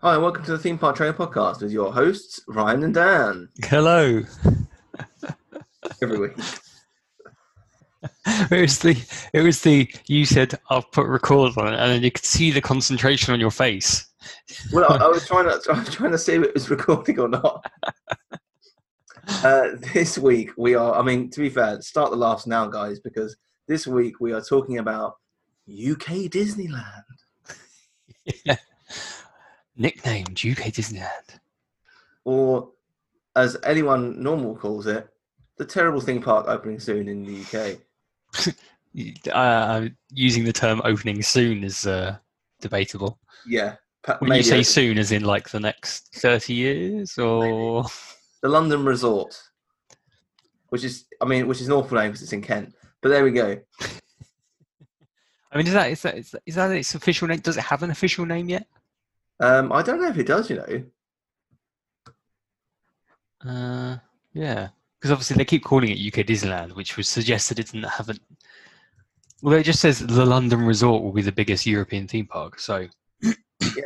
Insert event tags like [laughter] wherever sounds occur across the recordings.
Hi, and welcome to the Theme Park Trainer Podcast with your hosts, Ryan and Dan, Hello. every week. [laughs] It was the it was the you said I'll put record on it and then you could see the concentration on your face. Well, I, I was [laughs] trying to I was trying to see if it was recording or not. Uh, this week we are. I mean, to be fair, start the laughs now, guys, because this week we are talking about UK Disneyland. [laughs] Nicknamed UK Disneyland. or as anyone normal calls it, the terrible theme park opening soon in the UK. [laughs] Uh, using the term opening soon is uh, debatable. Yeah, When you say soon as in like the next 30 years or the London Resort, which is, I mean, which is an awful name because it's in Kent. But there we go. [laughs] I mean is that is that is that, is that its official name? Does it have an official name yet? Um, I don't know if it does, you know. Uh, yeah, because obviously they keep calling it UK Disneyland, which would suggest that it didn't have a. Well, it just says the London Resort will be the biggest European theme park, so Yeah,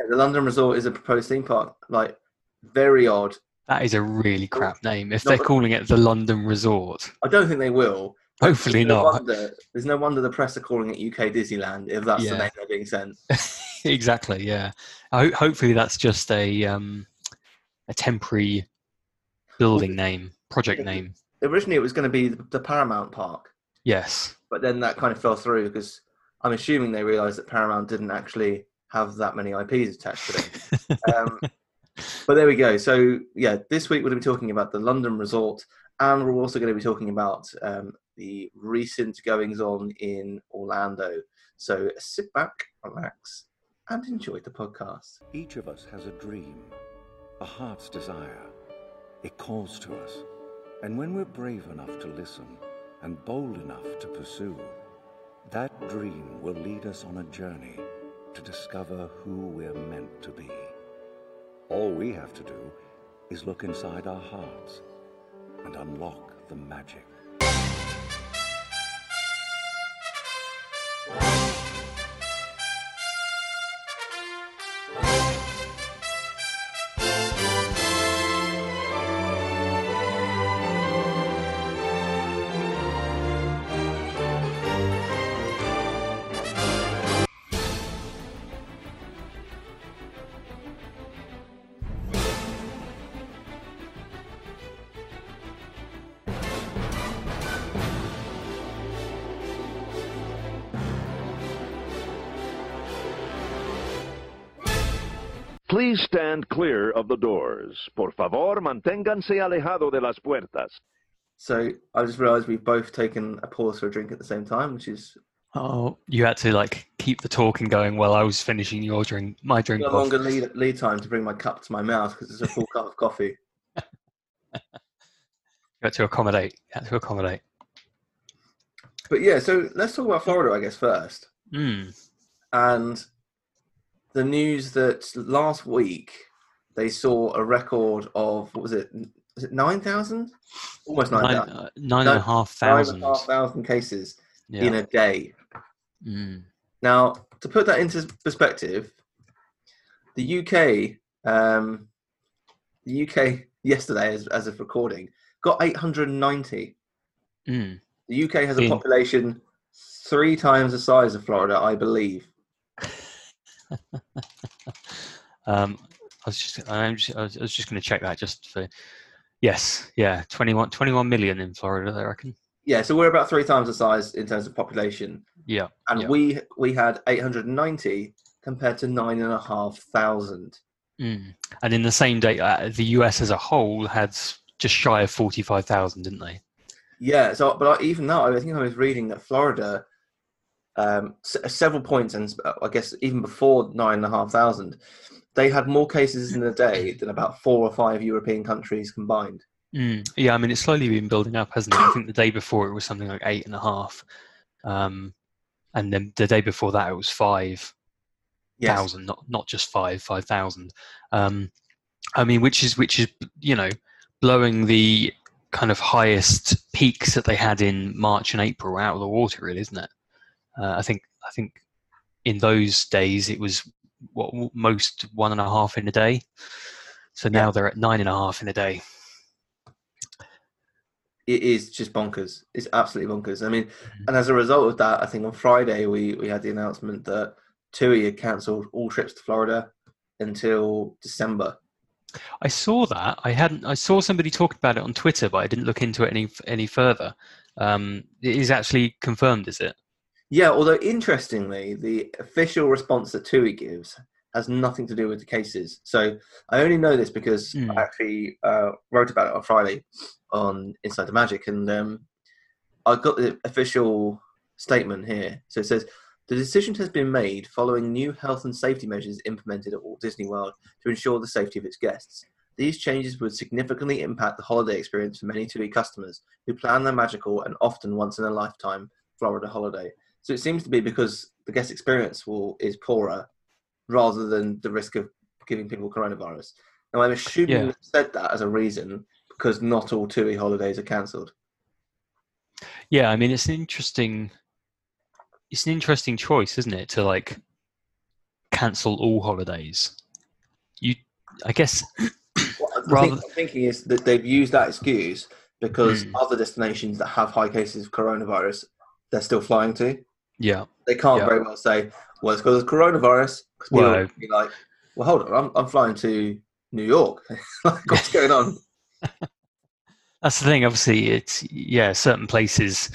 the London Resort is a proposed theme park. Like, very odd. that is a really crap name. If No, they're calling it the London Resort, I don't think they will. Hopefully no not. Wonder, there's no wonder the press are calling it UK Disneyland if that's the name they're being sent. [laughs] exactly, yeah. I, ho- hopefully that's just a um, a temporary building name, project name. Originally, it was going to be the, the Paramount Park, Yes. but then that kind of fell through because I'm assuming they realised that Paramount didn't actually have that many IPs attached to them. [laughs] Um, but there we go. So yeah, this week we're going to be talking about the London Resort, and we're also going to be talking about um, the recent goings on in Orlando. So sit back, relax, and enjoy the podcast. Each of us has a dream, a heart's desire. It calls to us. And when we're brave enough to listen and bold enough to pursue, that dream will lead us on a journey to discover who we're meant to be. All we have to do is look inside our hearts and unlock the magic. Please stand clear of the doors. Por favor, manténganse alejado de las puertas. So I just realised we've both taken a pause for a drink at the same time, which is Oh, you had to like keep the talking going while I was finishing your drink, my drink No off. longer lead, lead time to bring my cup to my mouth because it's a full cup of coffee. [laughs] You had to accommodate. You had to accommodate. But yeah, so let's talk about Florida, I guess, first. Mm. And the news that last week they saw a record of what was it? Was it nine thousand? Almost nine Nine, thousand. uh, nine No, and a half Nine and thousand. a half thousand cases Yeah. in a day. Mm. Now, to put that into perspective, the UK, um, the UK [laughs] yesterday, as, as of recording, got 890. Mm. The UK has a In- population three times the size of Florida, I believe. [laughs] Um, I was just, I'm just, I was, I was just going to check that just for. Yes, yeah, 21, 21 million in Florida, I reckon. Yeah, so we're about three times the size in terms of population, Yeah, and yeah. we we had 890 compared to nine and a half thousand. Mm. And in the same day, uh, the US as a whole had just shy of forty-five thousand, didn't they? Yeah, so but I, even though I think I was reading that Florida, um, s- several points, and uh, I guess even before nine and a half thousand, they had more cases in a day than about four or five European countries combined. Mm. Yeah, I mean it's slowly been building up, hasn't it? I think the day before it was something like eight and a half, um, and then the day before that it was five Yes. thousand, not not just five, five thousand. Um, I mean, which is which is you know blowing the kind of highest peaks that they had in March and April out of the water, really, isn't it? Uh, I think I think in those days it was what most one and a half in a day. So now they're at nine and a half in a day. it is just bonkers. It's absolutely bonkers. I mean, Mhm. and as a result of that, I think on Friday we we had the announcement that TUI had cancelled all trips to Florida until December. I saw that. I hadn't. I saw somebody talking about it on Twitter, but I didn't look into it any any further. Um, it is actually confirmed, is it? Yeah, although interestingly, the official response that TUI gives has nothing to do with the cases. So I only know this because Hmm. I actually uh, wrote about it on Friday on Inside the Magic, and um, I got the official statement here. So it says the decision has been made following new health and safety measures implemented at Walt Disney World to ensure the safety of its guests. These changes would significantly impact the holiday experience for many TUI customers who plan their magical and often once in a lifetime Florida holiday. So it seems to be because the guest experience will is poorer rather than the risk of giving people coronavirus. Now I'm assuming Yeah. they said that as a reason because not all TUI holidays are cancelled. Yeah, I mean, it's an interesting. It's an interesting choice, isn't it, to like cancel all holidays? You, I guess. What Rather- think, I'm thinking is that they've used that excuse because Hmm. other destinations that have high cases of coronavirus, they're still flying to. Yeah. They can't Yeah. very well say, well, it's because of coronavirus. Because Well- be like, well, hold on, I'm, I'm flying to New York. [laughs] like, what's going on? [laughs] That's the thing. Obviously, it's yeah, certain places,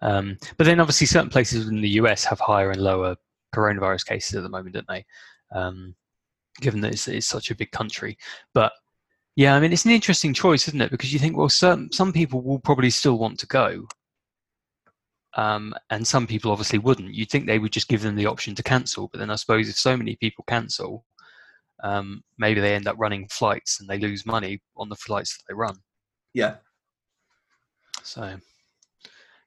um, but then obviously certain places in the US have higher and lower coronavirus cases at the moment, don't they? Um, given that it's, it's such a big country, but yeah, I mean, it's an interesting choice, isn't it? Because you think, well, some some people will probably still want to go, um, and some people obviously wouldn't. You'd think they would just give them the option to cancel, but then I suppose if so many people cancel, um, maybe they end up running flights and they lose money on the flights that they run. Yeah. So,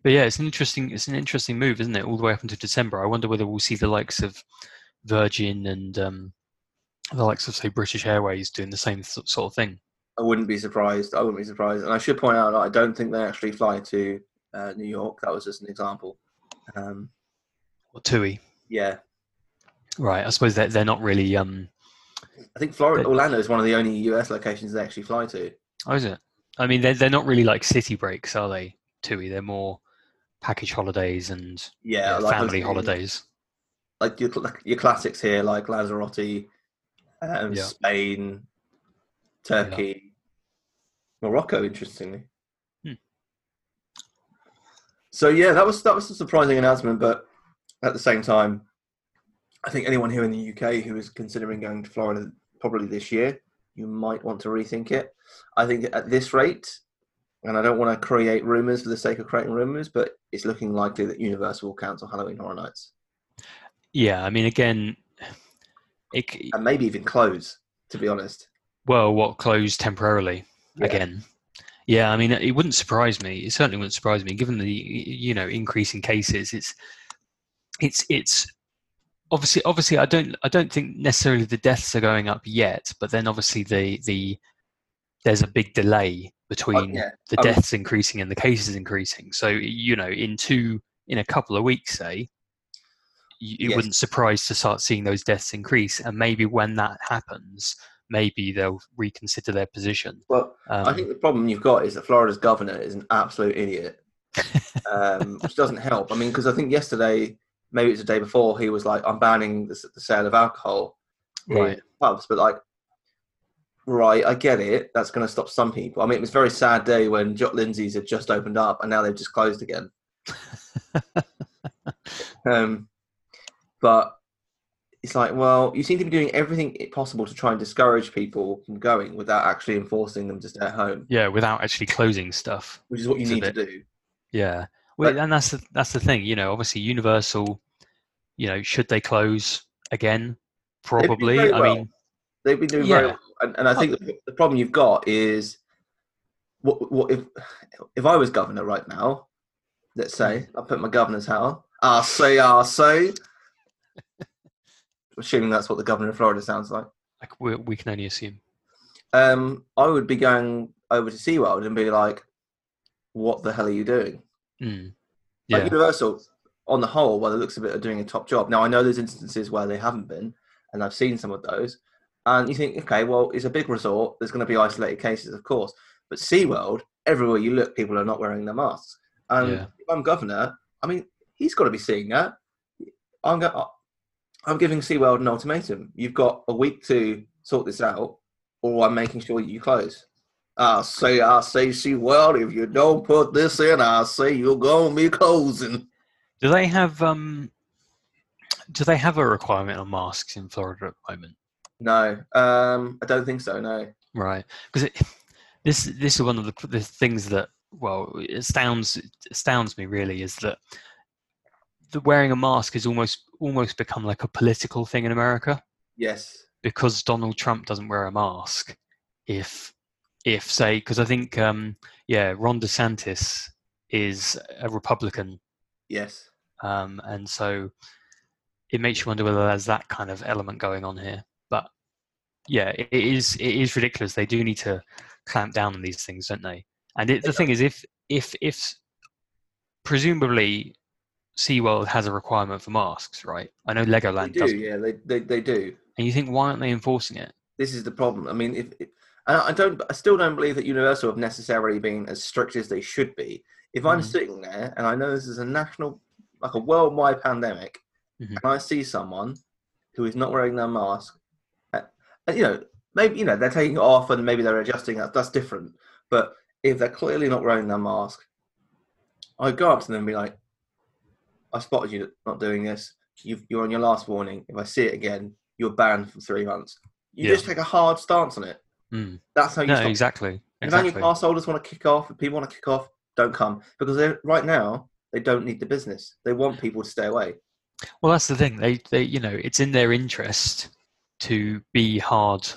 but yeah, it's an interesting it's an interesting move, isn't it? All the way up until December. I wonder whether we'll see the likes of Virgin and um, the likes of say British Airways doing the same sort of thing. I wouldn't be surprised. I wouldn't be surprised. And I should point out, I don't think they actually fly to uh, New York. That was just an example. Um, Or TUI, yeah. right? I suppose they're they're not really. Um, I think Florida, Orlando is one of the only US locations they actually fly to. oh, is it? I mean, they're they're not really like city breaks, are they? TUI, they're more package holidays and Yeah, yeah, like family holidays. Like your, like your classics here, like Lanzarote, um, Yeah. Spain, Turkey, Morocco. Interestingly. So yeah, that was that was a surprising announcement, but at the same time, I think anyone here in the UK who is considering going to Florida probably this year, you might want to rethink it. I think at this rate, and I don't want to create rumours for the sake of creating rumours, but it's looking likely that Universal will cancel Halloween Horror Nights Yeah, I mean, again, it, and maybe even close. To be honest, well, what closed temporarily Yeah. again. Yeah, I mean, it wouldn't surprise me. It certainly wouldn't surprise me, given the you know increase in cases. It's it's it's obviously obviously I don't I don't think necessarily the deaths are going up yet, but then obviously the the there's a big delay oh, between yeah. the mean- deaths increasing and the cases increasing. So you know, in two in a couple of weeks, say, you, it Yes. wouldn't surprise to start seeing those deaths increase, and maybe when that happens, maybe they'll reconsider their position. Well, Um, I think the problem you've got is that Florida's governor is an absolute idiot, um, [laughs] which doesn't help. I mean, because I think yesterday, maybe it was the day before, he was like, "I'm banning the, the sale of alcohol in Right. pubs," but like, right, I get it. That's going to stop some people. I mean, it was a very sad day when Jock Lindsey's had just opened up and now they've just closed again. [laughs] um, but it's like, well, you seem to be doing everything possible to try and discourage people from going without actually enforcing them to stay at home, yeah, without actually closing stuff. which is what you need to do. Yeah, well, But- and that's the that's the thing. You know, obviously, Universal. You know, should they close again? Probably. I well. mean, They've been doing very well, and, and I think the, the problem you've got is what, what if if I was governor right now? Let's say I put my governor's hat on. I say, I say. Assuming that's what the governor of Florida sounds like. like we, we can only assume. Um, I would be going over to SeaWorld and be like, "What the hell are you doing?" Mm. Like Universal, on the whole, by the looks of it, are doing a top job. Now I know there's instances where they haven't been, and I've seen some of those. And you think, okay, well, it's a big resort. There's going to be isolated cases, of course. But SeaWorld, everywhere you look, people are not wearing their masks. And Yeah. if I'm governor, I mean, he's got to be seeing that. I'm go- I'm giving SeaWorld an ultimatum. You've got a week to sort this out, or I'm making sure you close. I say, I say, SeaWorld, if you don't put this in, I say you're going to be closing. Do they have um? Do they have a requirement on masks in Florida at the moment? No, um, I don't think so. No. Right, because this this is one of the, the things that well it astounds it astounds me really is that the wearing a mask has almost almost become like a political thing in America Yes. because Donald Trump doesn't wear a mask. If if say because I think um, yeah Ron DeSantis is a Republican Yes. um, and so it makes you wonder whether there's that kind of element going on here. But yeah, it it is it is ridiculous. They do need to clamp down on these things, don't they? And it, the thing is, if if if presumably SeaWorld has a requirement for masks, right? I know They Legoland do. doesn't, Yeah, they, they, they do. and you think why aren't they enforcing it? This is the problem. I mean, if, if and I don't, I still don't believe that Universal have necessarily been as strict as they should be. If I'm Mhm. sitting there and I know this is a national, like a worldwide pandemic, Mhm. and I see someone who is not wearing their mask, uh, and, you know, maybe you know they're taking it off and maybe they're adjusting. That that's different. But if they're clearly not wearing their mask, I go up to them and be like, "I spotted you not doing this. You've, you're on your last warning. If I see it again, you're banned for three months." You Yeah. just take a hard stance on it. Mm. That's how you No, stop. exactly. If any Exactly. pass holders want to kick off, if people want to kick off, don't come because right now they don't need the business. They want people to stay away. Well, that's the thing. They, they, you know, it's in their interest to be hard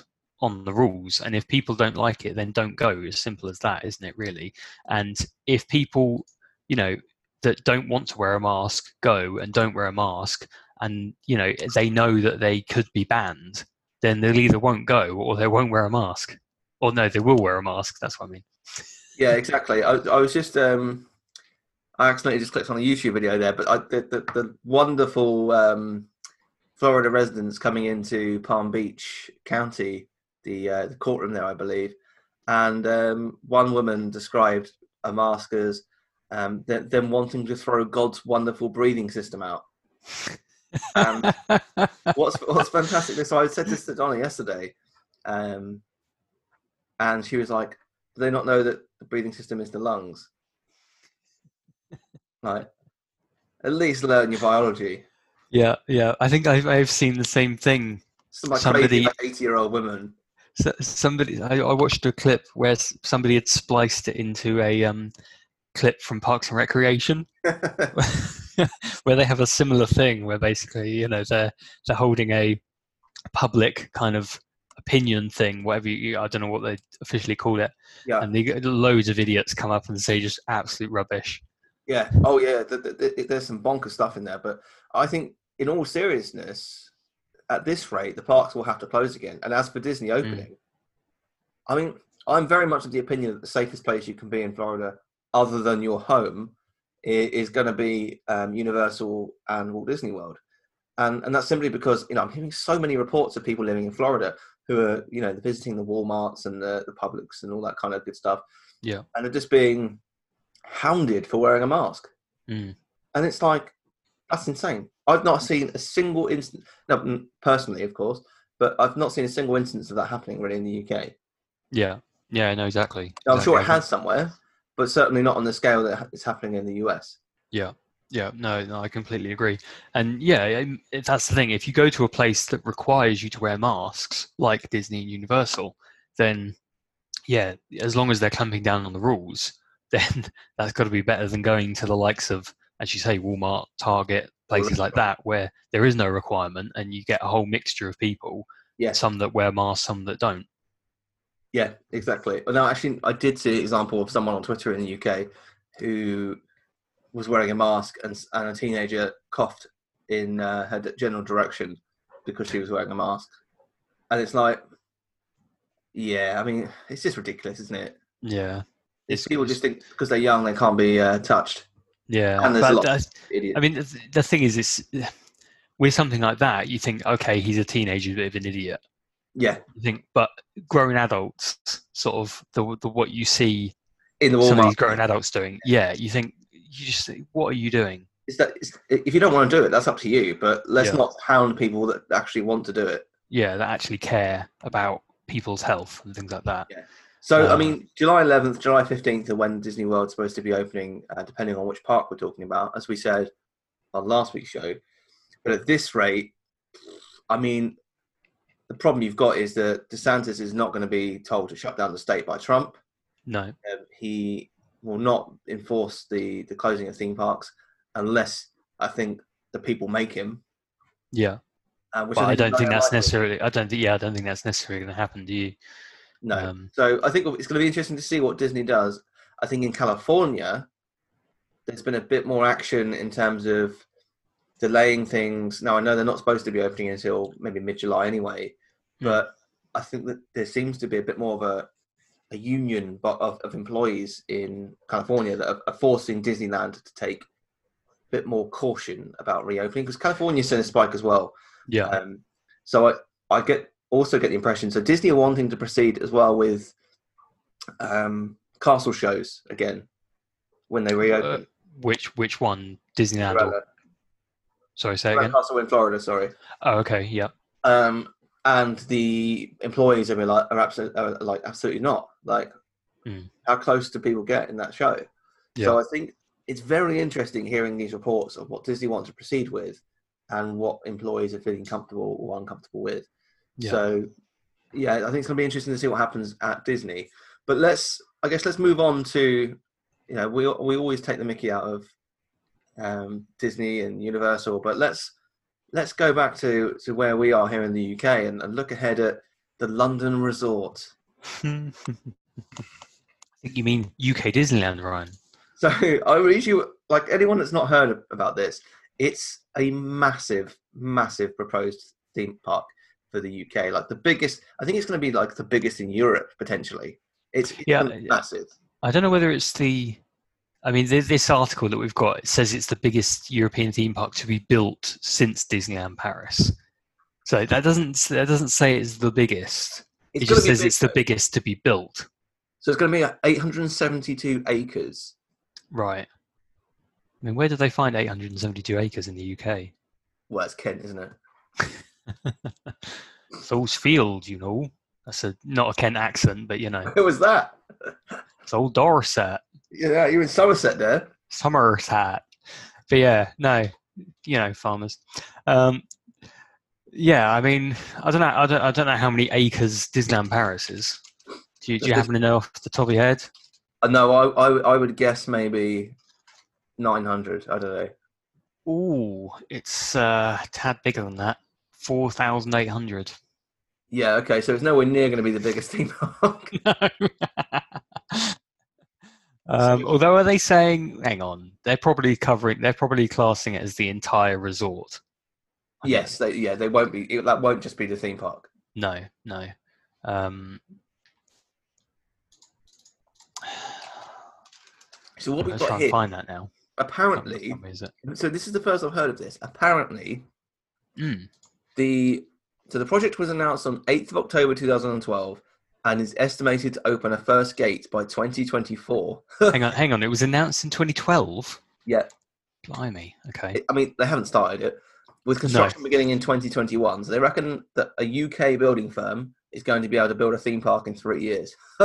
on the rules, and if people don't like it, then don't go. As simple as that, isn't it? Really. And if people, you know, that don't want to wear a mask go and don't wear a mask, and you know they know that they could be banned, then they'll either won't go or they won't wear a mask, or no, they will wear a mask. That's what I mean. Yeah, exactly. I, I was just um, I accidentally just clicked on a YouTube video there, but I, the, the the wonderful um, Florida residents coming into Palm Beach County, the uh, the courtroom there, I believe, and um, one woman described a mask as um, th- them wanting to throw God's wonderful breathing system out. Um, [laughs] what's what's fantastic? So I said this to Donna yesterday, um, and she was like, "Do they not know that the breathing system is the lungs?" Like, at least learn your biology. yeah, yeah. I think I've, I've seen the same thing Some like Somebody- like eighty-year-old woman. So, somebody, I, I watched a clip where somebody had spliced it into a um, clip from Parks and Recreation, [laughs] [laughs] where they have a similar thing, where basically, you know, they're they're holding a public kind of opinion thing, whatever you, I don't know what they officially call it, yeah, and they loads of idiots come up and say just absolute rubbish. yeah. Oh yeah. th- th- th- there's some bonker stuff in there, but I think, in all seriousness, at this rate, the parks will have to close again. And as for Disney mm. opening, I mean, I'm very much of the opinion that the safest place you can be in Florida, other than your home, is going to be um, Universal and Walt Disney World. And, and that's simply because you know I'm hearing so many reports of people living in Florida who are you know visiting the WalMarts and the, the Publix and all that kind of good stuff. Yeah. And are just being hounded for wearing a mask. Mm. And it's like that's insane. I've not seen a single instance. No, personally, of course, but I've not seen a single instance of that happening really in the UK. Yeah, yeah, no, exactly. I'm sure it has somewhere, but certainly not on the scale that it's happening in the US. Yeah, yeah, no, no, I completely agree. And yeah, it- that's the thing. If you go to a place that requires you to wear masks, like Disney and Universal, then yeah, as long as they're clamping down on the rules, [laughs] then that's got to be better than going to the likes of, as you say, Walmart, Target, places like that, where there is no requirement and you get a whole mixture of people. Yeah. Some that wear masks, some that don't. Yeah, exactly. Well, no, actually, I did see an example of someone on Twitter in the UK who was wearing a mask and, and a teenager coughed in uh, her general direction because she was wearing a mask. And it's like, yeah, I mean, it's just ridiculous, isn't it? Yeah, It's people just think because they're young they can't be uh, touched. yeah. And there's a but lot- that's- Idiot. I mean, the, the thing is, it's with something like that, you think, okay, he's a teenager, a bit of an idiot. Yeah, You think, but grown adults, sort of the the what you see in the Walmart, some of these grown adults doing, yeah, you think you just think, what are you doing? It's that, it's, if you don't want to do it, that's up to you. But let's Yeah. not hound people that actually want to do it. Yeah, that actually care about people's health and things like that. Yeah. So, I Uh, mean, July 11th, July 15th are when Disney World's supposed to be opening, uh, depending on which park we're talking about, as we said on last week's show. But at this rate, I mean, the problem you've got is that DeSantis is not going to be told to shut down the state by Trump. No, Um, he will not enforce the, the closing of theme parks unless I think the people make him. yeah, Uh, which but I is don't think that's necessarily. I don't think. Yeah, I don't think that's necessarily going to happen. Do you? No. Um, so I think it's going to be interesting to see what Disney does. I think in California, there's been a bit more action in terms of delaying things. Now I know they're not supposed to be opening until maybe mid-July anyway, Hmm. But I think that there seems to be a bit more of a a union of, of employees in California that are, are forcing Disneyland to take a bit more caution about reopening because California's seen a spike as well. yeah, Um, so I, I get also get the impression. So Disney are wanting to proceed as well with um, castle shows again when they reopen. which which one? Disneyland? Or, sorry, say again. Castle in Florida. Sorry. Oh, okay. Yeah. Um, and the employees are like are absolutely are like absolutely not. Like, Mm. how close do people get in that show? Yeah. So I think it's very interesting hearing these reports of what Disney wants to proceed with, and what employees are feeling comfortable or uncomfortable with. Yeah. So, yeah, I think it's going to be interesting to see what happens at Disney. But let's, I guess, let's move on to, you know, we we always take the Mickey out of um, Disney and Universal, but let's let's go back to to where we are here in the UK and, and look ahead at the London Resort. [laughs] I think you mean UK Disneyland, Ryan. So I read you like anyone that's not heard about this. It's a massive, massive proposed theme park for the UK. Like the biggest. I think it's going to be like the biggest in Europe potentially. It's, it's Yeah, gonna be yeah. massive. I don't know whether it's the. I mean, this article that we've got it says it's the biggest European theme park to be built since Disneyland Paris. So that doesn't that doesn't say it's the biggest. It's it just says big, it's the biggest to be built. So it's going to be at 872 acres. Right. I mean, where did they find 872 acres in the UK? Well, it's Kent, isn't it? [laughs] Those fields, you know. That's a not a Kent accent, but you know, [laughs] Who was that? it's old Dorset, Yeah, you're in Somerset there. Somerset. But yeah, no, you know, farmers. Um, yeah, I mean, I don't know. I don't. I don't know how many acres Disneyland Paris is. Do you, do you happen to know off the top of your head? Uh, no, I, I I would guess maybe 900. I don't know. Ooh, it's uh, a tad bigger than that. Four thousand eight hundred. Yeah, okay. So it's nowhere near going to be the biggest theme park. No. [laughs] [laughs] [laughs] um, although, are they saying? Hang on, they're probably covering. They're probably classing it as the entire resort. yes, they, yeah, they won't be. It, that won't just be the theme park. No, no. Um, So what we've let's got try and here, find that now. apparently, What is it? so this is the first I've heard of this. Apparently, Mm. the so the project was announced on 8th of October 2012 and is estimated to open a first gate by 2024. hang on, hang on. It was announced in 2012. yeah, Blimey. Okay. I mean they haven't started it with construction beginning in 2021. So they reckon that a UK building firm is going to be able to build a theme park in three years, [laughs]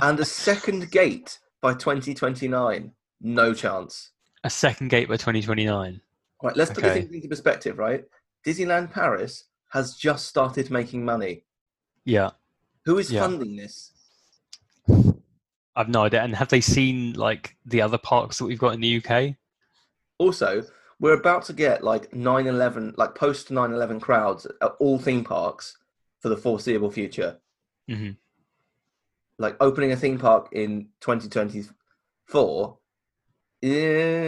and a second gate by 2029. No chance. A second gate by 2029. Right, let's put Okay. this into perspective. Right, Disneyland Paris has just started making money. Yeah. Who is Yeah. funding this? I've no idea. And have they seen like the other parks that we've got in the UK? Also, we're about to get like 9/11, like post 9/11 crowds at all theme parks for the foreseeable future. hmm Like opening a theme park in 2024, eh,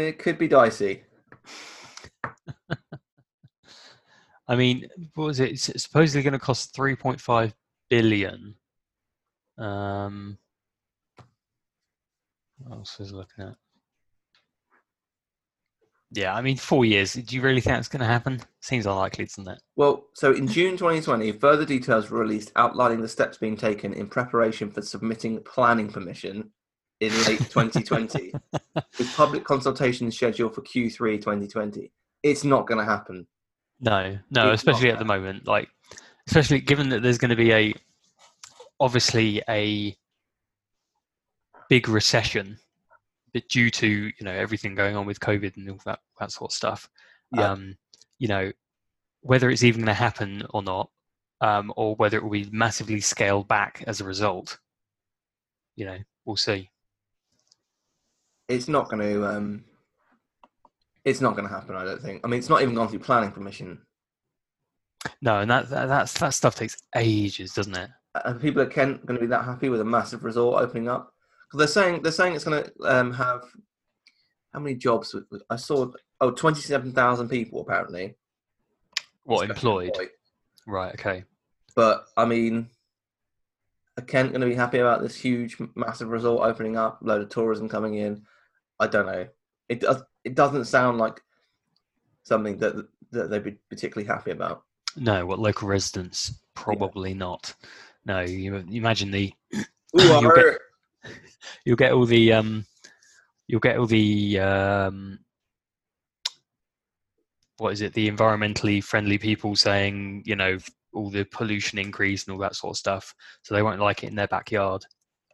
it could be dicey. [laughs] I mean, what was it? It's supposedly going to cost 3.5 billion. Um, what else was I looking at? Yeah, I mean, four years. Do you really think that's going to happen? Seems unlikely, doesn't it? Well, so in June 2020, further details were released outlining the steps being taken in preparation for submitting planning permission in late [laughs] 2020, with public consultation scheduled for Q3 2020. It's not going to happen. No, no, It's especially at the moment. Like, especially given that there's going to be a obviously a big recession, but due to you know everything going on with COVID and all that that sort of stuff. Yeah. Um, you know, whether it's even going to happen or not, um, or whether it will be massively scaled back as a result. You know, we'll see. It's not going to. Um, it's not going to happen. I don't think. I mean, it's not even gone through planning permission. No, and that, that that's that stuff takes ages, doesn't it? Are people at Kent going to be that happy with a massive resort opening up? Because they're saying they're saying it's going to um, have how many jobs? I saw oh 27,000 people apparently. What employed? employed. Right. Okay. But I mean, are Kent going to be happy about this huge, massive resort opening up? Load of tourism coming in. I don't know. It does. It doesn't sound like something that that they'd be particularly happy about. No, what local residents? Probably not. No, you, you imagine the Ooh, [coughs] You'll get- you'll get all the um, you'll get all the um, what is it? The environmentally friendly people saying, you know, all the pollution increase and all that sort of stuff, so they won't like it in their backyard.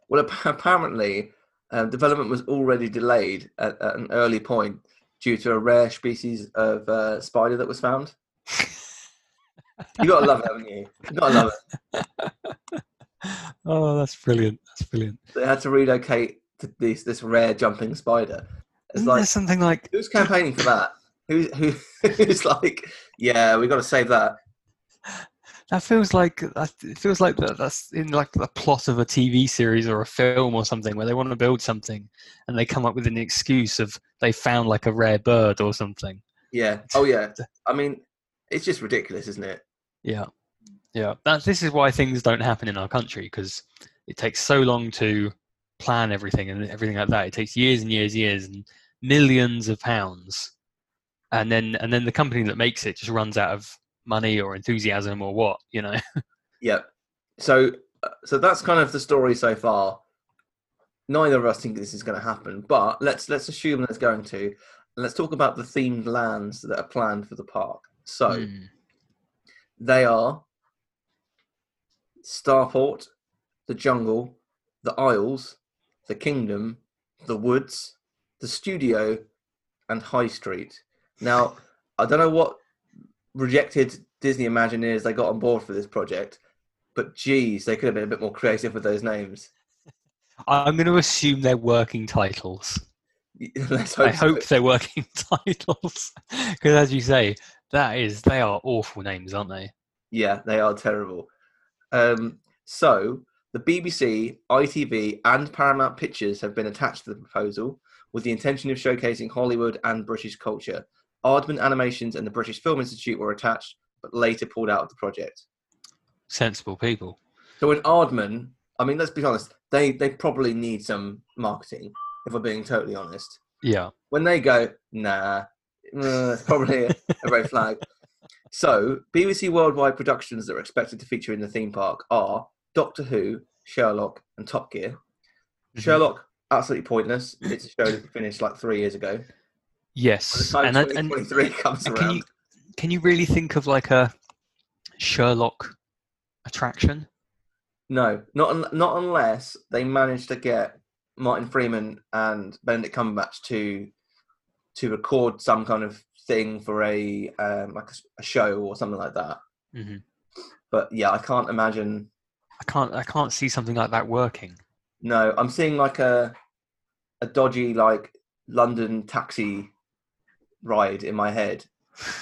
Well, apparently, um, development was already delayed at, at an early point due to a rare species of uh, spider that was found. [laughs] You gotta love it, haven't you? You gotta love it. [laughs] oh, that's brilliant! That's brilliant. They had to relocate to this this rare jumping spider. It's Isn't like something like who's campaigning for that? Who who [laughs] who's like, yeah, we got to save that. that? Feels like that. It feels like that, that's in like the plot of a TV series or a film or something where they want to build something and they come up with an excuse of they found like a rare bird or something. Yeah. Oh yeah. [laughs] I mean, it's just ridiculous, isn't it? Yeah, yeah. That this is why things don't happen in our country because it takes so long to plan everything and everything like that. It takes years and years, and years, and millions of pounds, and then and then the company that makes it just runs out of money or enthusiasm or what you know. [laughs] Yeah. So uh, so that's kind of the story so far. Neither of us think this is going to happen, but let's let's assume that it's going to. And let's talk about the themed lands that are planned for the park. So Hmm. they are Starport, the Jungle, the Isles, the Kingdom, the Woods, the Studio, and High Street. Now, [laughs] I don't know what rejected Disney Imagineers they got on board for this project, but geez, they could have been a bit more creative with those names. I'm going to assume they're working titles. [laughs] Let's I so. hope they're working [laughs] titles because, as you say, that is they are awful names, aren't they? Yeah, they are terrible. Um, so the BBC, ITV, and Paramount Pictures have been attached to the proposal with the intention of showcasing Hollywood and British culture. Aardman Animations and the British Film Institute were attached, but later pulled out of the project. Sensible people. So when Aardman, I mean, let's be honest, they they probably need some marketing. If we're being totally honest, Yeah. when they go, nah, uh, it's probably a, a red flag. So, BBC Worldwide productions that are expected to feature in the theme park are Doctor Who, Sherlock, and Top Gear. Mhm. Sherlock, absolutely pointless. It's a show that finished like three years ago. Yes, and that- and 2023 [laughs] comes and around, can you can you really think of like a Sherlock attraction? no, not un- not unless they manage to get Martin Freeman and Benedict Cumberbatch to to record some kind of thing for a um, like a, a show or something like that. hmm But yeah, I can't imagine I can't I can't see something like that working. No, I'm seeing like a a dodgy like London taxi ride in my head,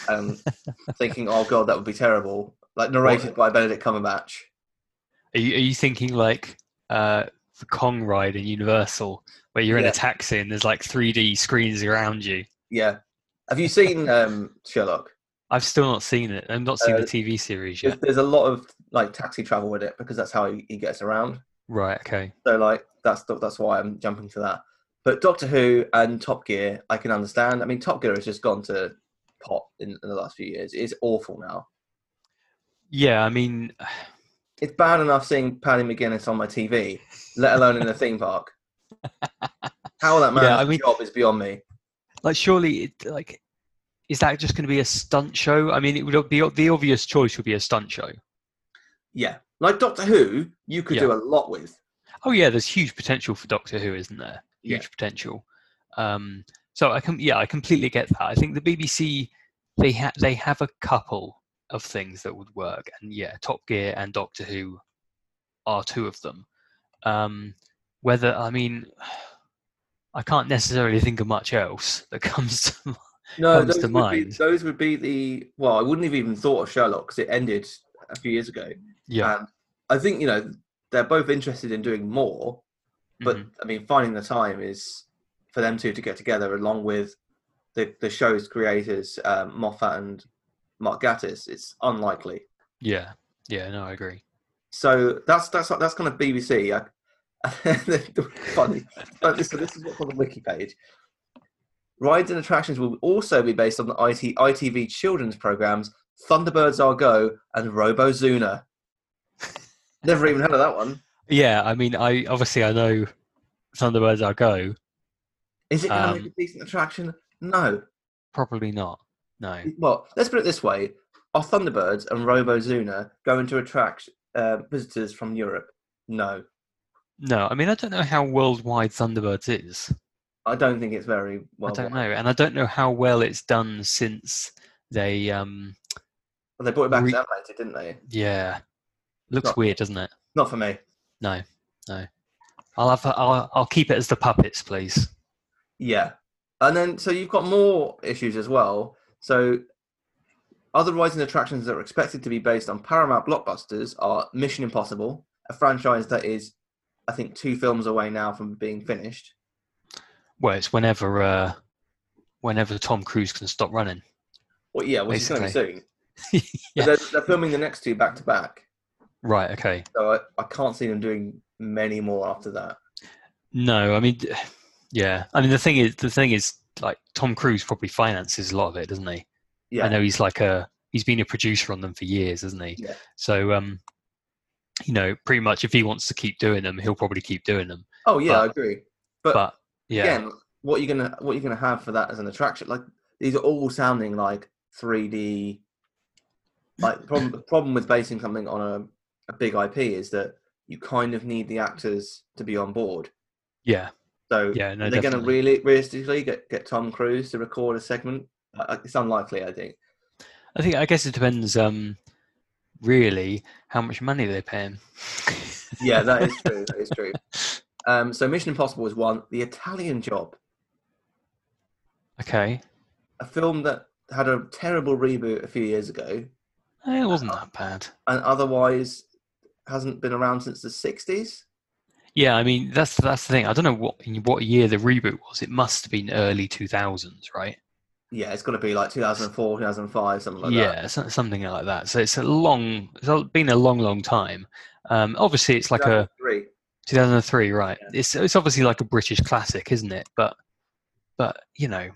um, [laughs] thinking, "Oh God, that would be terrible." Like narrated by Benedict Cumberbatch. Are you, are you thinking like uh, the Kong ride in Universal, where you're in Yeah. a taxi and there's like 3D screens around you? Yeah. Have you seen um, Sherlock? I've still not seen it. I've not seen Uh, the TV series yet. there's a lot of like taxi travel with it because that's how he, he gets around. Right. Okay. So like that's the, that's why I'm jumping to that. But Doctor Who and Top Gear, I can understand. I mean, Top Gear has just gone to pot in, in the last few years. It's awful now. Yeah, I mean, It's bad enough seeing Paddy McGuinness on my TV, let alone in a theme park. [laughs] How that man's Yeah, I mean- job is beyond me. like surely, it, like, is that just going to be a stunt show? I mean, it would be the obvious choice would be a stunt show. Yeah, like Doctor Who, you could Yeah. do a lot with. Oh yeah, there's huge potential for Doctor Who, isn't there? Yeah. Huge potential. Um, so I can, yeah, I completely get that. I think the BBC they ha- they have a couple of things that would work, and yeah, Top Gear and Doctor Who are two of them. Um, whether I mean, I can't necessarily think of much else that [laughs] comes to mind. No, Comes those to would, be, those would be the. Well, I wouldn't have even thought of Sherlock because it ended a few years ago. Yeah, And I think you know they're both interested in doing more, but mhm. I mean, finding the time is for them two to get together, along with the the show's creators, um, Moffat and Mark Gatiss. It's unlikely. yeah, yeah. No, I agree. So that's that's that's kind of BBC. I, [laughs] funny. But this, this is what's on the wiki page. Rides and attractions will also be based on the IT, ITV children's programs Thunderbirds Are Go and Robozuna. [laughs] Never even heard of that one. Yeah, I mean, I obviously I know Thunderbirds Are Go. Is it going to make Um, a decent attraction? No. Probably not. No. Well, let's put it this way: Are Thunderbirds and Robozuna going to attract uh, visitors from Europe? No, No, I mean I don't know how worldwide Thunderbirds is. I don't think it's very well. I don't know, and I don't know how well it's done since they. um Well, they brought it back Re- to animated, didn't they? Yeah, looks Not- weird, doesn't it? Not for me. No, no. I'll have. I'll. I'll keep it as the puppets, please. Yeah. And then, so you've got more issues as well. So, other rising attractions that are expected to be based on Paramount blockbusters are Mission Impossible, a franchise that is, I think, two films away now from being finished. Well, it's whenever. uh Whenever Tom Cruise can stop running. Well, yeah, which is going to be soon. [laughs] yeah. They're, they're filming the next two back to back. Right. Okay. So, I, I can't see them doing many more after that. No, I mean, [sighs] yeah. I mean, the thing is, the thing is, like Tom Cruise probably finances a lot of it, doesn't he? Yeah. I know he's like a he's been a producer on them for years, hasn't he? Yeah. So um, you know, pretty much if he wants to keep doing them, he'll probably keep doing them. Oh, yeah, I agree. But, But yeah, again, what you're you gonna what you're you gonna have for that as an attraction? Like these are all sounding like 3D. Like problem the problem with basing something on a, a big IP is that you kind of need the actors to be on board. yeah, So Yeah, no, are they going to really realistically get get Tom Cruise to record a segment? Uh, It's unlikely, I think. I think I guess it depends. Um, really, how much money they pay him. Yeah, that is true. that is true. [laughs] Um, so Mission Impossible is one. The Italian Job, okay, a film that had a terrible reboot a few years ago, Eh, it wasn't that bad. and otherwise hasn't been around since the 60s. Yeah, I mean that's that's the thing. I don't know what in what year the reboot was. It must have been early two thousands, right? Yeah, it's got to be like 2004, 2005, something like that. yeah, something like that. So it's a long. it's been a long, long time. Um, obviously, it's like a 2003. 2003, right? Yeah. It's it's obviously like a British classic, isn't it? But but you know,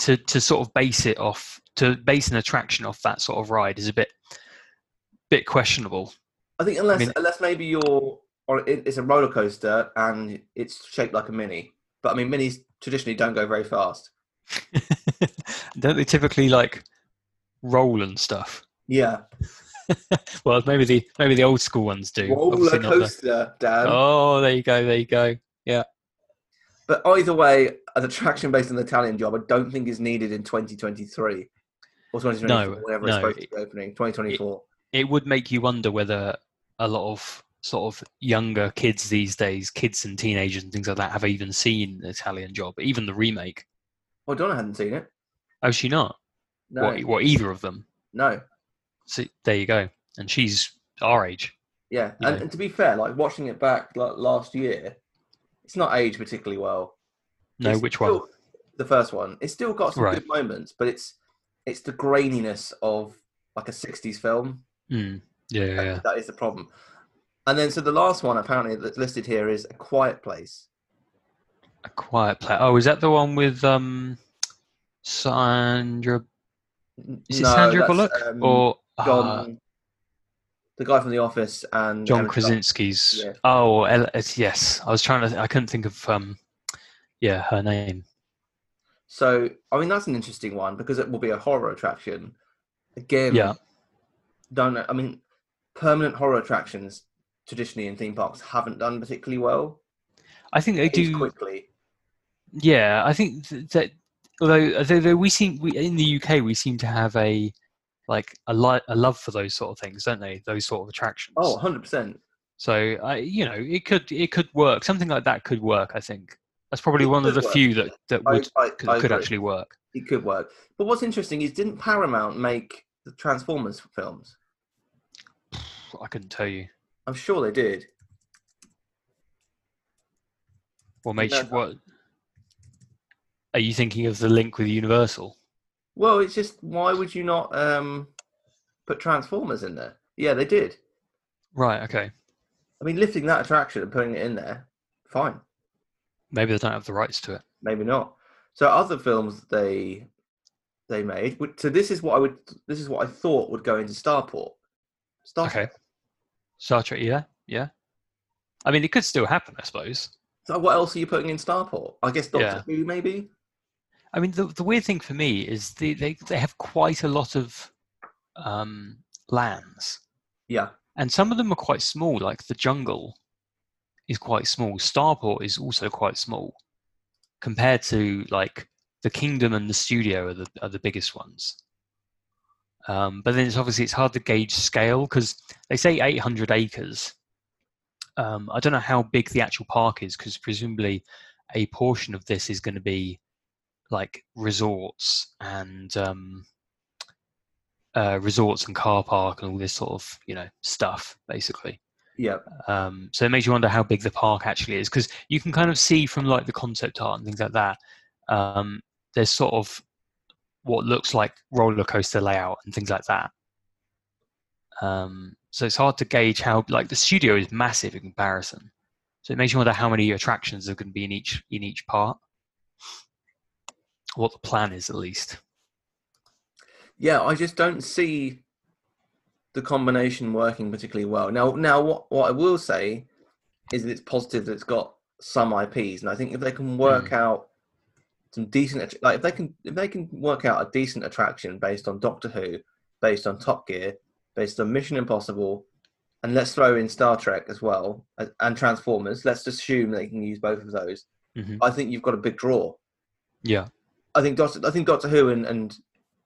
to to sort of base it off to base an attraction off that sort of ride is a bit bit questionable. I think unless mean- unless maybe you're it's a roller coaster and it's shaped like a mini, but I mean minis traditionally don't go very fast. [laughs] Don't they typically like roll and stuff? Yeah, [laughs] well, maybe the maybe the old school ones do. roller coaster, Dan. Oh, there you go, there you go. Yeah. But either way, an attraction based on the Italian job, I don't think is needed in 2023 or 2024, No, whenever it's no, supposed to be opening. 2024. It would make you wonder whether a lot of sort of younger kids these days, kids and teenagers and things like that, have even seen Italian Job, even the remake. Well, Donna hadn't seen it. Oh, she not? No, What? What? Either of them? no. So there you go. And she's our age. Yeah, and, and to be fair, like watching it back like, last year, it's not aged particularly well. No, It's which still- one? The first one. It's still got some Right. good moments, but it's it's the graininess of like a '60s film. Mm. Yeah, yeah, yeah. That is the problem. And then, so the last one apparently that's listed here is A Quiet Place. A Quiet Place. Oh, is that the one with um, Sandra? Is it No, Sandra Bullock um, or uh, John, the guy from The Office, and John Emma Krasinski's? Yeah. Oh, yes. I was trying to. I couldn't think of um, yeah, her name. So, I mean, that's an interesting one because it will be a horror attraction. Again, Yeah. don't know. I mean, permanent horror attractions traditionally in theme parks haven't done particularly well. I think they do. quickly. Yeah, I think that although, although we seem we, in the UK we seem to have a like a, li- a love for those sort of things, don't they? Those sort of attractions. Oh, 100 percent. So I, you know, it could it could work. Something like that could work. I think that's probably It one of the work. few that that would I, could, I could agree. actually work. It could work. But what's interesting is, didn't Paramount make the Transformers films? I couldn't tell you. I'm sure they did. What made No, you, what? Are you thinking of the link with Universal? Well, it's just why would you not um, put Transformers in there? Yeah, they did. Right. Okay. I mean, lifting that attraction and putting it in there, fine. Maybe they don't have the rights to it. Maybe not. So other films they they made. So this is what I would. This is what I thought would go into Starport. Star Okay. Star Trek. Yeah. Yeah. I mean, it could still happen, I suppose. So what else are you putting in Starport? I guess Doctor Yeah. Who, maybe. I mean, the, the weird thing for me is they, they, they have quite a lot of um, lands, Yeah, and some of them are quite small. Like the jungle is quite small. Starport is also quite small compared to like the kingdom and the studio are the are the biggest ones. Um, but then it's obviously it's hard to gauge scale because they say 800 acres. Um, I don't know how big the actual park is because presumably a portion of this is going to be like resorts and um, uh, resorts and car park and all this sort of you know stuff basically. yeah, Um, so it makes you wonder how big the park actually is because you can kind of see from like the concept art and things like that. Um, there's sort of what looks like roller coaster layout and things like that. Um, so it's hard to gauge how like the studio is massive in comparison. So it makes you wonder how many attractions are going to be in each in each part. What the plan is, at least. yeah. I just don't see the combination working particularly well. Now, now what what I will say is that it's positive that it's got some IPs, and I think if they can work out some decent, like if they can if they can work out a decent attraction based on Doctor Who, based on Top Gear, based on Mission Impossible, and let's throw in Star Trek as well and Transformers. Let's just assume they can use both of those. Mhm. I think you've got a big draw. Yeah, I think Doctor I think Doctor Who and, and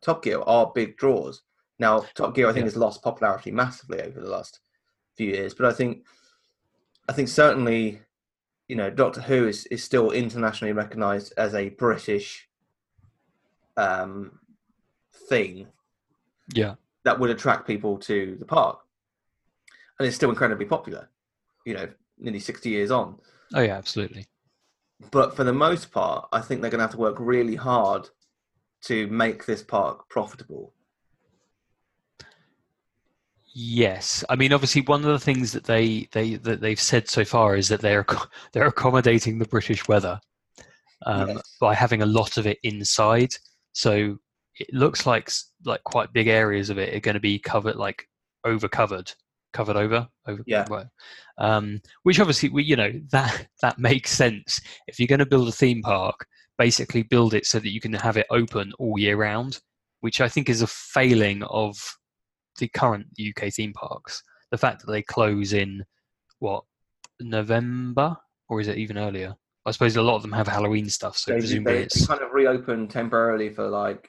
Top Gear are big draws. Now Top Gear I think Yeah. has lost popularity massively over the last few years, but I think I think certainly you know Doctor Who is, is still internationally recognised as a British um, thing yeah, that would attract people to the park, and it's still incredibly popular. You know, nearly sixty years on. oh yeah, absolutely. but for the most part, I think they're going to have to work really hard to make this park profitable. Yes, I mean obviously one of the things that they they that they've said so far is that they're [laughs] they're accommodating the British weather um, Yes. by having a lot of it inside. So it looks like like quite big areas of it are going to be covered like over covered, covered over over. Yeah. Um, which obviously we you know that [laughs] that makes sense if you're going to build a theme park. Basically, build it so that you can have it open all year round, which I think is a failing of the current UK theme parks. The fact that they close in what November or is it even earlier? I suppose a lot of them have Halloween stuff, so They, presumably they, it's kind of reopen temporarily for like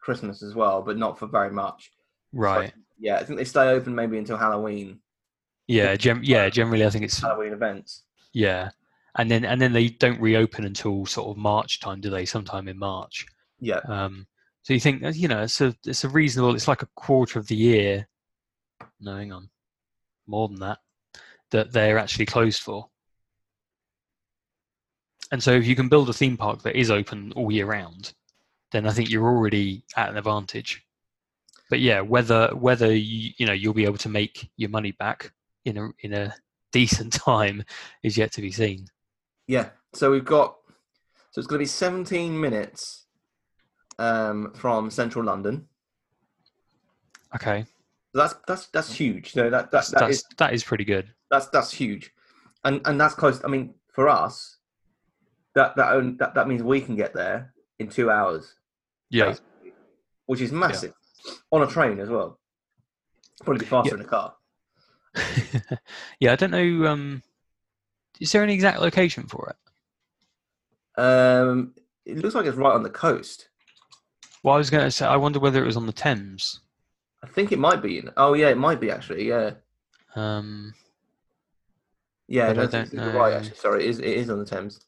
Christmas as well, but not for very much. right. Yeah, I think they stay open maybe until Halloween, Yeah, gem- yeah. Generally, I think it's Halloween events. yeah, and then and then they don't reopen until sort of March time, do they? Sometime in March. Yeah, Um, so you think you know it's a it's a reasonable. It's like a quarter of the year. No, hang on, more than that. That they're actually closed for. And so, if you can build a theme park that is open all year round, then I think you're already at an advantage. But yeah, whether whether you you know you'll be able to make your money back in a in a [laughs] decent time is yet to be seen. yeah. So we've got So it's going to be 17 minutes um, from central London. Okay, So that's that's that's huge. Know that that, that's, that that's is that is pretty good. that's that's huge, and and that's close. I mean, for us, that that own, that that means we can get there in two hours, Yeah, which is massive on a train as well. Probably be faster Yeah. in a car. [laughs] yeah. I don't know. Um, is there any exact location for it? Um, it looks like it's right on the coast. Well, I was going to say, I wonder whether it was on the Thames. I think it might be. Oh yeah, it might be actually. Yeah, Um, yeah. I don't you're right. know. Actually, sorry, it is, it is on the Thames.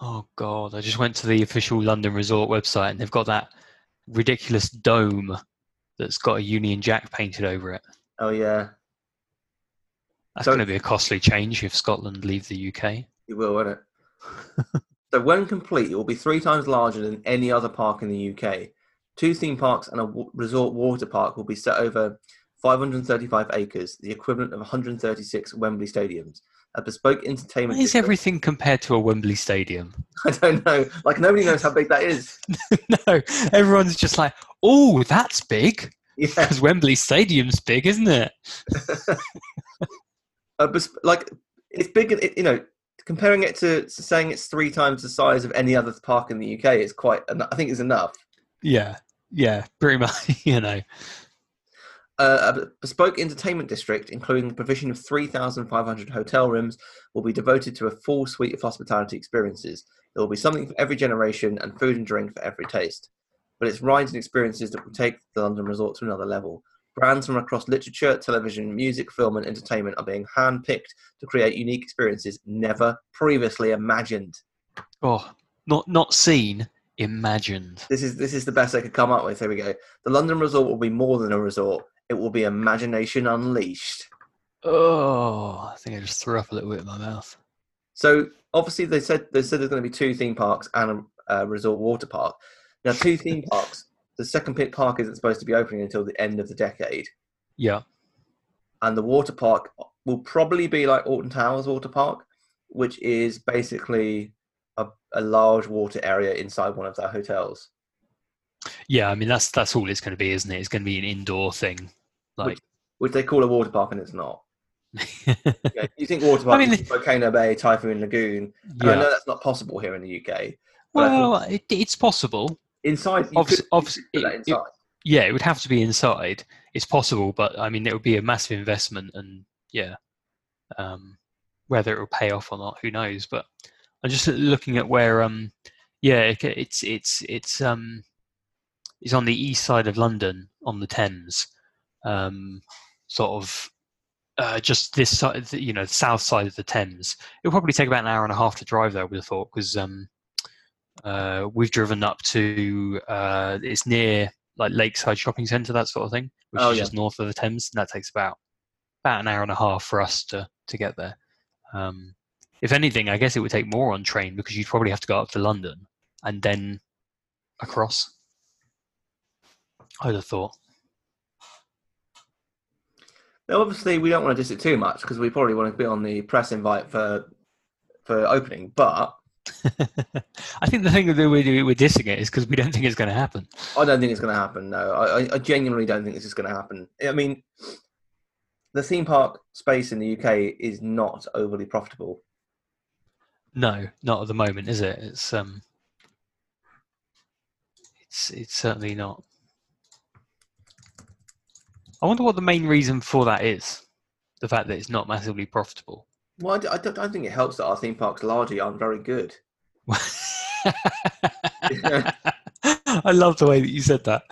oh God, I just went to the official London Resort website and they've got that ridiculous dome that's got a Union Jack painted over it. Oh yeah, That's So- going to be a costly change if Scotland leave the UK. you will, won't it? [laughs] so when complete, it will be three times larger than any other park in the UK. Two theme parks and a w- resort water park will be set over 535 acres, the equivalent of 136 Wembley stadiums. A bespoke entertainment. Why is district- everything compared to a Wembley Stadium? [laughs] I don't know. Like nobody knows how big that is. [laughs] no, everyone's just like, oh, that's big Yeah, because Wembley Stadium's big, isn't it? [laughs] uh, bes- like it's bigger. It, you know, comparing it to saying it's three times the size of any other park in the UK is quite. I think is enough. Yeah, yeah, pretty much. [laughs] You know, Uh, a bespoke entertainment district, including the provision of 3,500 hotel rooms, will be devoted to a full suite of hospitality experiences. There will be something for every generation and food and drink for every taste. But it's rides and experiences that will take the London resort to another level. Brands from across literature, television, music, film, and entertainment are being handpicked to create unique experiences never previously imagined. oh, not not seen, imagined. This is this is the best they could come up with. Here we go. The London resort will be more than a resort. It will be imagination unleashed. Oh, I think I just threw up a little bit in my mouth. So obviously they said they said there's going to be two theme parks and a, a resort water park. Now two theme [laughs] parks. The second pit park isn't supposed to be opening until the end of the decade, Yeah, and the water park will probably be like Alton Towers Water Park, which is basically a, a large water area inside one of their hotels. yeah. I mean, that's that's all it's going to be, isn't it? It's going to be an indoor thing. Like, Which they call a water park, and it's not. [laughs] Yeah, you think water park? I mean, Volcano Bay, Typhoon Lagoon. And I know that's not possible here in the UK. Well, it, it's possible. Inside, you Obvi- could, obvi- you could put that it- it- Yeah, it would have to be inside. It's possible, but I mean, it would be a massive investment, and yeah, um, whether it will pay off or not, who knows? But I'm just looking at where, um, yeah, it, it's it's it's um, it's on the east side of London on the Thames, um, sort of. Uh, just this side, you know, the south side of the Thames. It'll probably take about an hour and a half to drive there. I would have thought because um, uh, we've driven up to uh, it's near like Lakeside Shopping Centre, that sort of thing, which Oh, is yeah. just north of the Thames, and that takes about about an hour and a half for us to to get there. Um, if anything, I guess it would take more on train because you'd probably have to go up to London and then across. I'd have thought. Now, obviously, we don't want to diss it too much because we probably want to be on the press invite for for opening. But [laughs] I think the thing that we're, we're dissing it is because we don't think it's going to happen. I don't think it's going to happen. No, I, I- genuinely don't think this is going to happen. I mean, the theme park space in the UK is not overly profitable. No, not at the moment, is it? It's um, it's it's certainly not. I wonder what the main reason for that is. The fact that it's not massively profitable. Well, I, don't, I don't think it helps that our theme parks largely aren't very good. [laughs] [laughs] I love the way that you said that.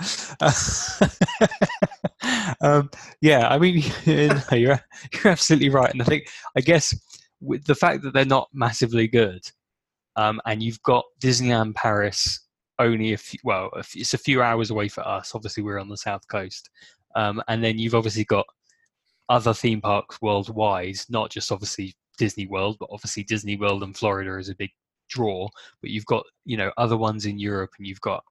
[laughs] um, yeah, I mean, no, you're you're absolutely right, and I think I guess with the fact that they're not massively good, um, and you've got Disneyland Paris only a few, well, a few, it's a few hours away for us. Obviously, we're on the south coast, um, and then you've obviously got other theme parks worldwide, not just obviously Disney World, but obviously Disney World and Florida is a big draw. But you've got you know other ones in Europe, and you've got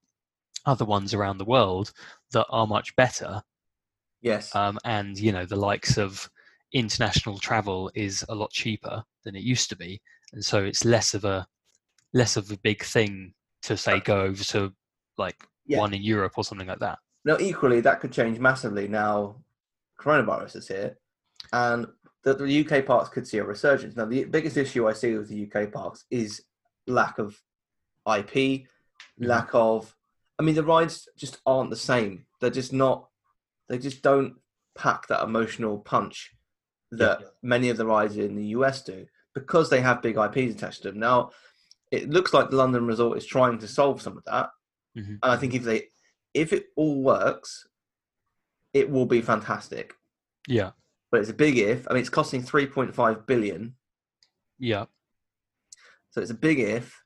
other ones around the world that are much better. Yes. Um, and you know the likes of international travel is a lot cheaper than it used to be, and so it's less of a less of a big thing to say go over to like Yeah. one in Europe or something like that. Now, equally, that could change massively now coronavirus is here, and that the UK parks could see a resurgence. Now, the biggest issue I see with the UK parks is lack of IP, lack of. I mean, the rides just aren't the same. They're just not. They just don't pack that emotional punch that many of the rides in the US do because they have big IPs attached to them. Now, it looks like the London Resort is trying to solve some of that, Mhm. and I think if they, if it all works, it will be fantastic. Yeah, But it's a big if. I mean, it's costing 3.5 billion, yeah, so it's a big if.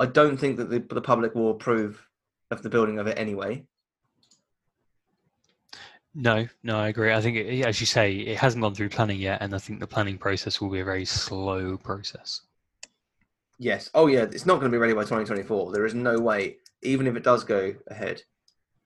I don't think that the, the public will approve of the building of it anyway. no, no, I agree. I think, it, as you say, it hasn't gone through planning yet, and I think the planning process will be a very slow process. Yes. Oh, yeah. It's not going to be ready by 2024. There is no way, even if it does go ahead.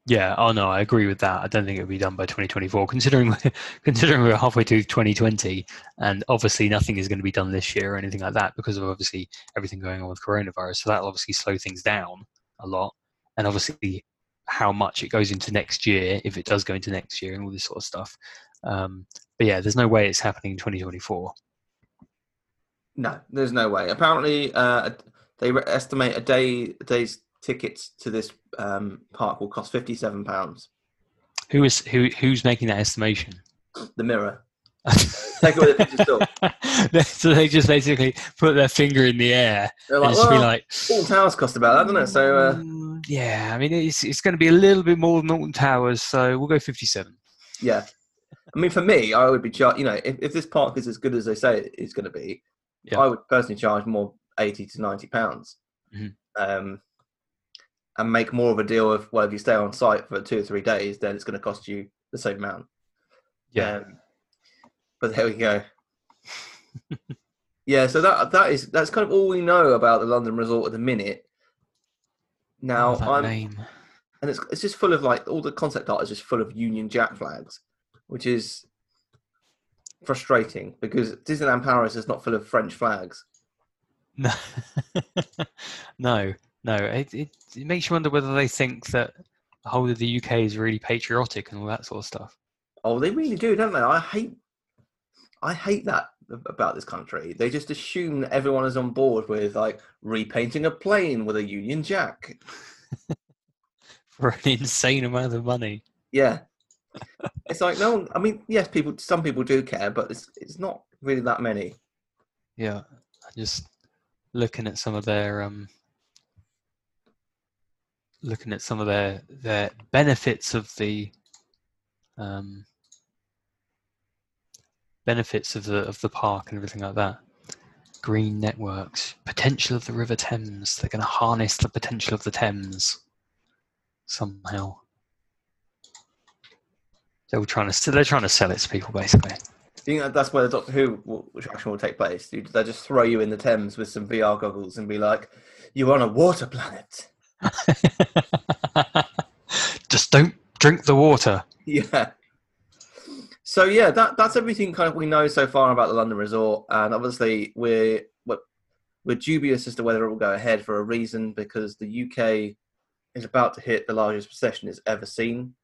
Yeah, oh no, I agree with that. I don't think it'll be done by 2024, considering [laughs] we're, considering we're halfway to 2020, and obviously nothing is going to be done this year or anything like that because of obviously everything going on with coronavirus. So that'll obviously slow things down a lot, and obviously how much it goes into next year if it does go into next year and all this sort of stuff. Um, but yeah, there's no way it's happening in 2024. No, there's no way. Apparently, uh, they estimate a day a day's tickets to this um, park will cost 57 pounds. Who is who? Who's making that estimation? The Mirror. [laughs] Take it with a pinch of salt. so they just basically put their finger in the air They're and like, just be like, Alton Towers cost about that, doesn't it? So, uh, "Mm, yeah, I mean, it's it's going to be a little bit more than Alton Towers, so we'll go fifty-seven. yeah. I mean, for me, I would be charged. You know, if, if this park is as good as they say it's going to be, Yeah. I would personally charge more eighty to ninety pounds, Mhm. um, and make more of a deal of well, if you stay on site for two or three days, then it's going to cost you the same amount. Yeah, Um, but there we go. [laughs] yeah, so that that is that's kind of all we know about the London Resort at the minute. Now Oh, I'm name. and it's it's just full of like all the concept art is just full of Union Jack flags, which is frustrating because Disneyland Paris is not full of French flags. [laughs] No, no, no. It, it it makes you wonder whether they think that the whole of the UK is really patriotic and all that sort of stuff. Oh, they really do, don't they? I hate I hate that about this country. They just assume that everyone is on board with like repainting a plane with a Union Jack. [laughs] For an insane amount of money. Yeah. [laughs] it's like no one, I mean, yes, people some people do care, but it's it's not really that many. Yeah, just looking at some of their um, looking at some of their their benefits of the um, benefits of the of the park and everything like that. Green networks, potential of the River Thames. They're going to harness the potential of the Thames somehow. They're trying to they're trying to sell it to people basically. Do you think that's where the Doctor Who attraction will take place? Do they just throw you in the Thames with some VR goggles and be like, "You're on a water planet"? [laughs] Just don't drink the water. Yeah. So yeah, that that's everything kind of we know so far about the London Resort, and obviously we're we're, we're dubious as to whether it will go ahead for a reason because the UK is about to hit the largest recession it's ever seen,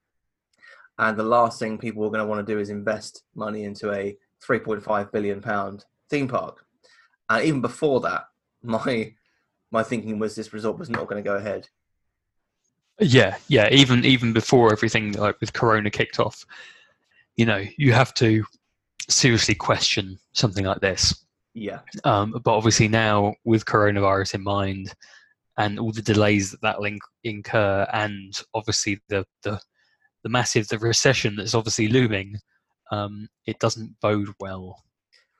and the last thing people are going to want to do is invest money into a 3.5 billion pound theme park. And even before that, [laughs] my my thinking was this resort was not going to go ahead. Yeah, yeah. Even even before everything like with Corona kicked off, you know, you have to seriously question something like this. Yeah, Um, but obviously now with coronavirus in mind, and all the delays that that will inc- incur, and obviously the the the massive the recession that's obviously looming, um, it doesn't bode well.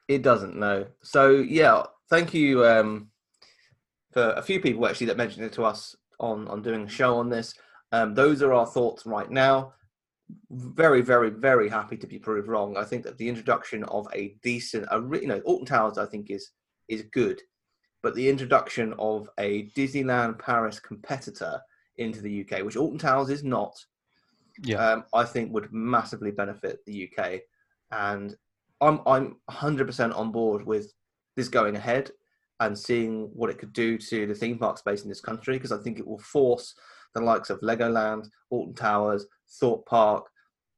It doesn't, no. So yeah, thank you um, for a few people actually that mentioned it to us on on doing a show on this. Um, those are our thoughts right now. Very, very, very happy to be proved wrong. I think that the introduction of a decent, a you know, Alton Towers, I think is is good, but the introduction of a Disneyland Paris competitor into the UK, which Alton Towers is not, Yeah, um, I think would massively benefit the UK. And I'm I'm 100% on board with this going ahead. And seeing what it could do to the theme park space in this country because I think it will force the likes of Legoland, Alton Towers, Thorpe Park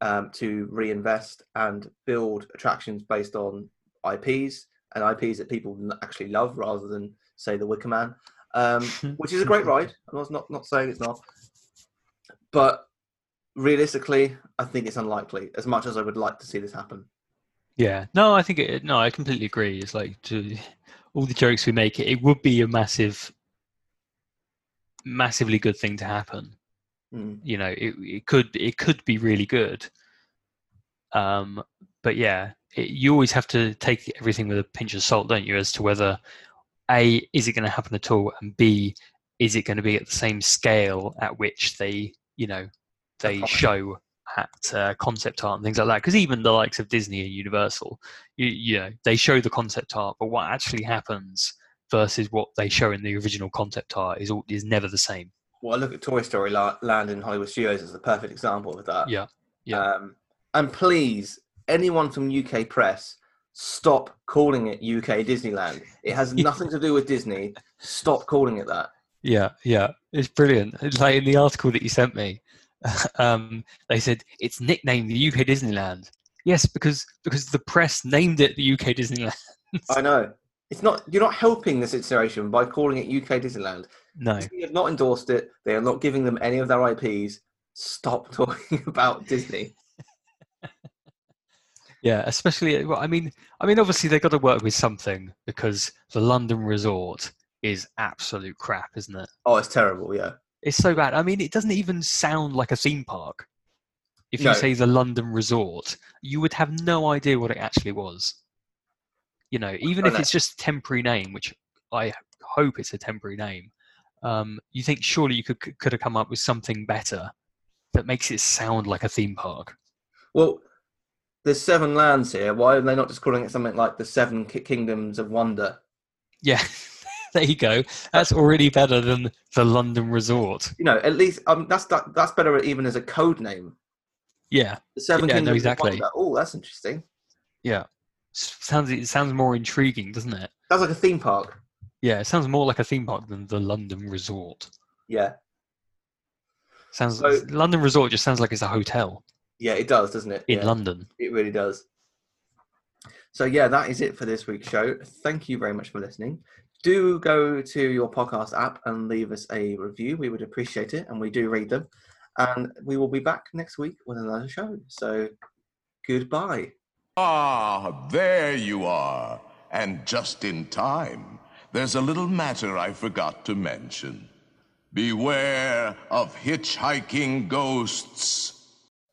um, to reinvest and build attractions based on IPs and IPs that people actually love rather than say the Wicker Man, um, [laughs] which is a great ride. I'm not not saying it's not, but realistically, I think it's unlikely. As much as I would like to see this happen. Yeah, no, I think it. No, I completely agree. It's like to all the jokes we make. It, it would be a massive, massively good thing to happen. Mm. You know, it it could it could be really good. Um, but yeah, it, you always have to take everything with a pinch of salt, don't you, as to whether a is it going to happen at all, and b is it going to be at the same scale at which they you know they show at uh, concept art and things like that. Because even the likes of Disney and Universal, you, you know, they show the concept art, but what actually happens versus what they show in the original concept art is all, is never the same. Well, I look at Toy Story Land in Hollywood Studios as the perfect example of that. Yeah, yeah. Um, and please, anyone from UK press, stop calling it UK Disneyland. It has [laughs] nothing to do with Disney. Stop calling it that. Yeah, yeah, it's brilliant. It's like in the article that you sent me, [laughs] um, they said it's nicknamed the UK Disneyland. Yes, because because the press named it the UK Disneyland. I know. It's not. You're not helping the situation by calling it UK Disneyland. no, Disney have not endorsed it. They are not giving them any of their IPs. Stop [laughs] talking about Disney. [laughs] yeah, especially. Well, I mean, I mean, obviously they've got to work with something because the London Resort is absolute crap, isn't it? Oh, it's terrible. Yeah. It's so bad. I mean, it doesn't even sound like a theme park. If you No. say the London Resort, you would have no idea what it actually was. You know, even if it's just a temporary name, which I hope it's a temporary name, um, you think surely you could could have come up with something better that makes it sound like a theme park. Well, there's seven lands here. Why are they not just calling it something like the Seven Kingdoms of Wonder? Yeah, [laughs] [laughs] there you go. That's already better than the London Resort. You know, at least um, that's that, that's better even as a code name. Yeah, The Seven Yeah, no, exactly. Oh, that's interesting. yeah. Sounds it sounds more intriguing, doesn't it? That's like a theme park. Yeah, it sounds more like a theme park than the London Resort. Yeah, Sounds So- London Resort just sounds like it's a hotel yeah, it does, doesn't it? in yeah, London. it really does. So yeah, that is it for this week's show. Thank you very much for listening. Do go to your podcast app and leave us a review. We would appreciate it, and we do read them. And we will be back next week with another show. So goodbye. Ah, there you are. And just in time. There's a little matter I forgot to mention. Beware of hitchhiking ghosts.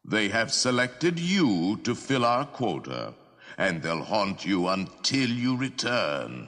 They have selected you to fill our quota, and they'll haunt you until you return.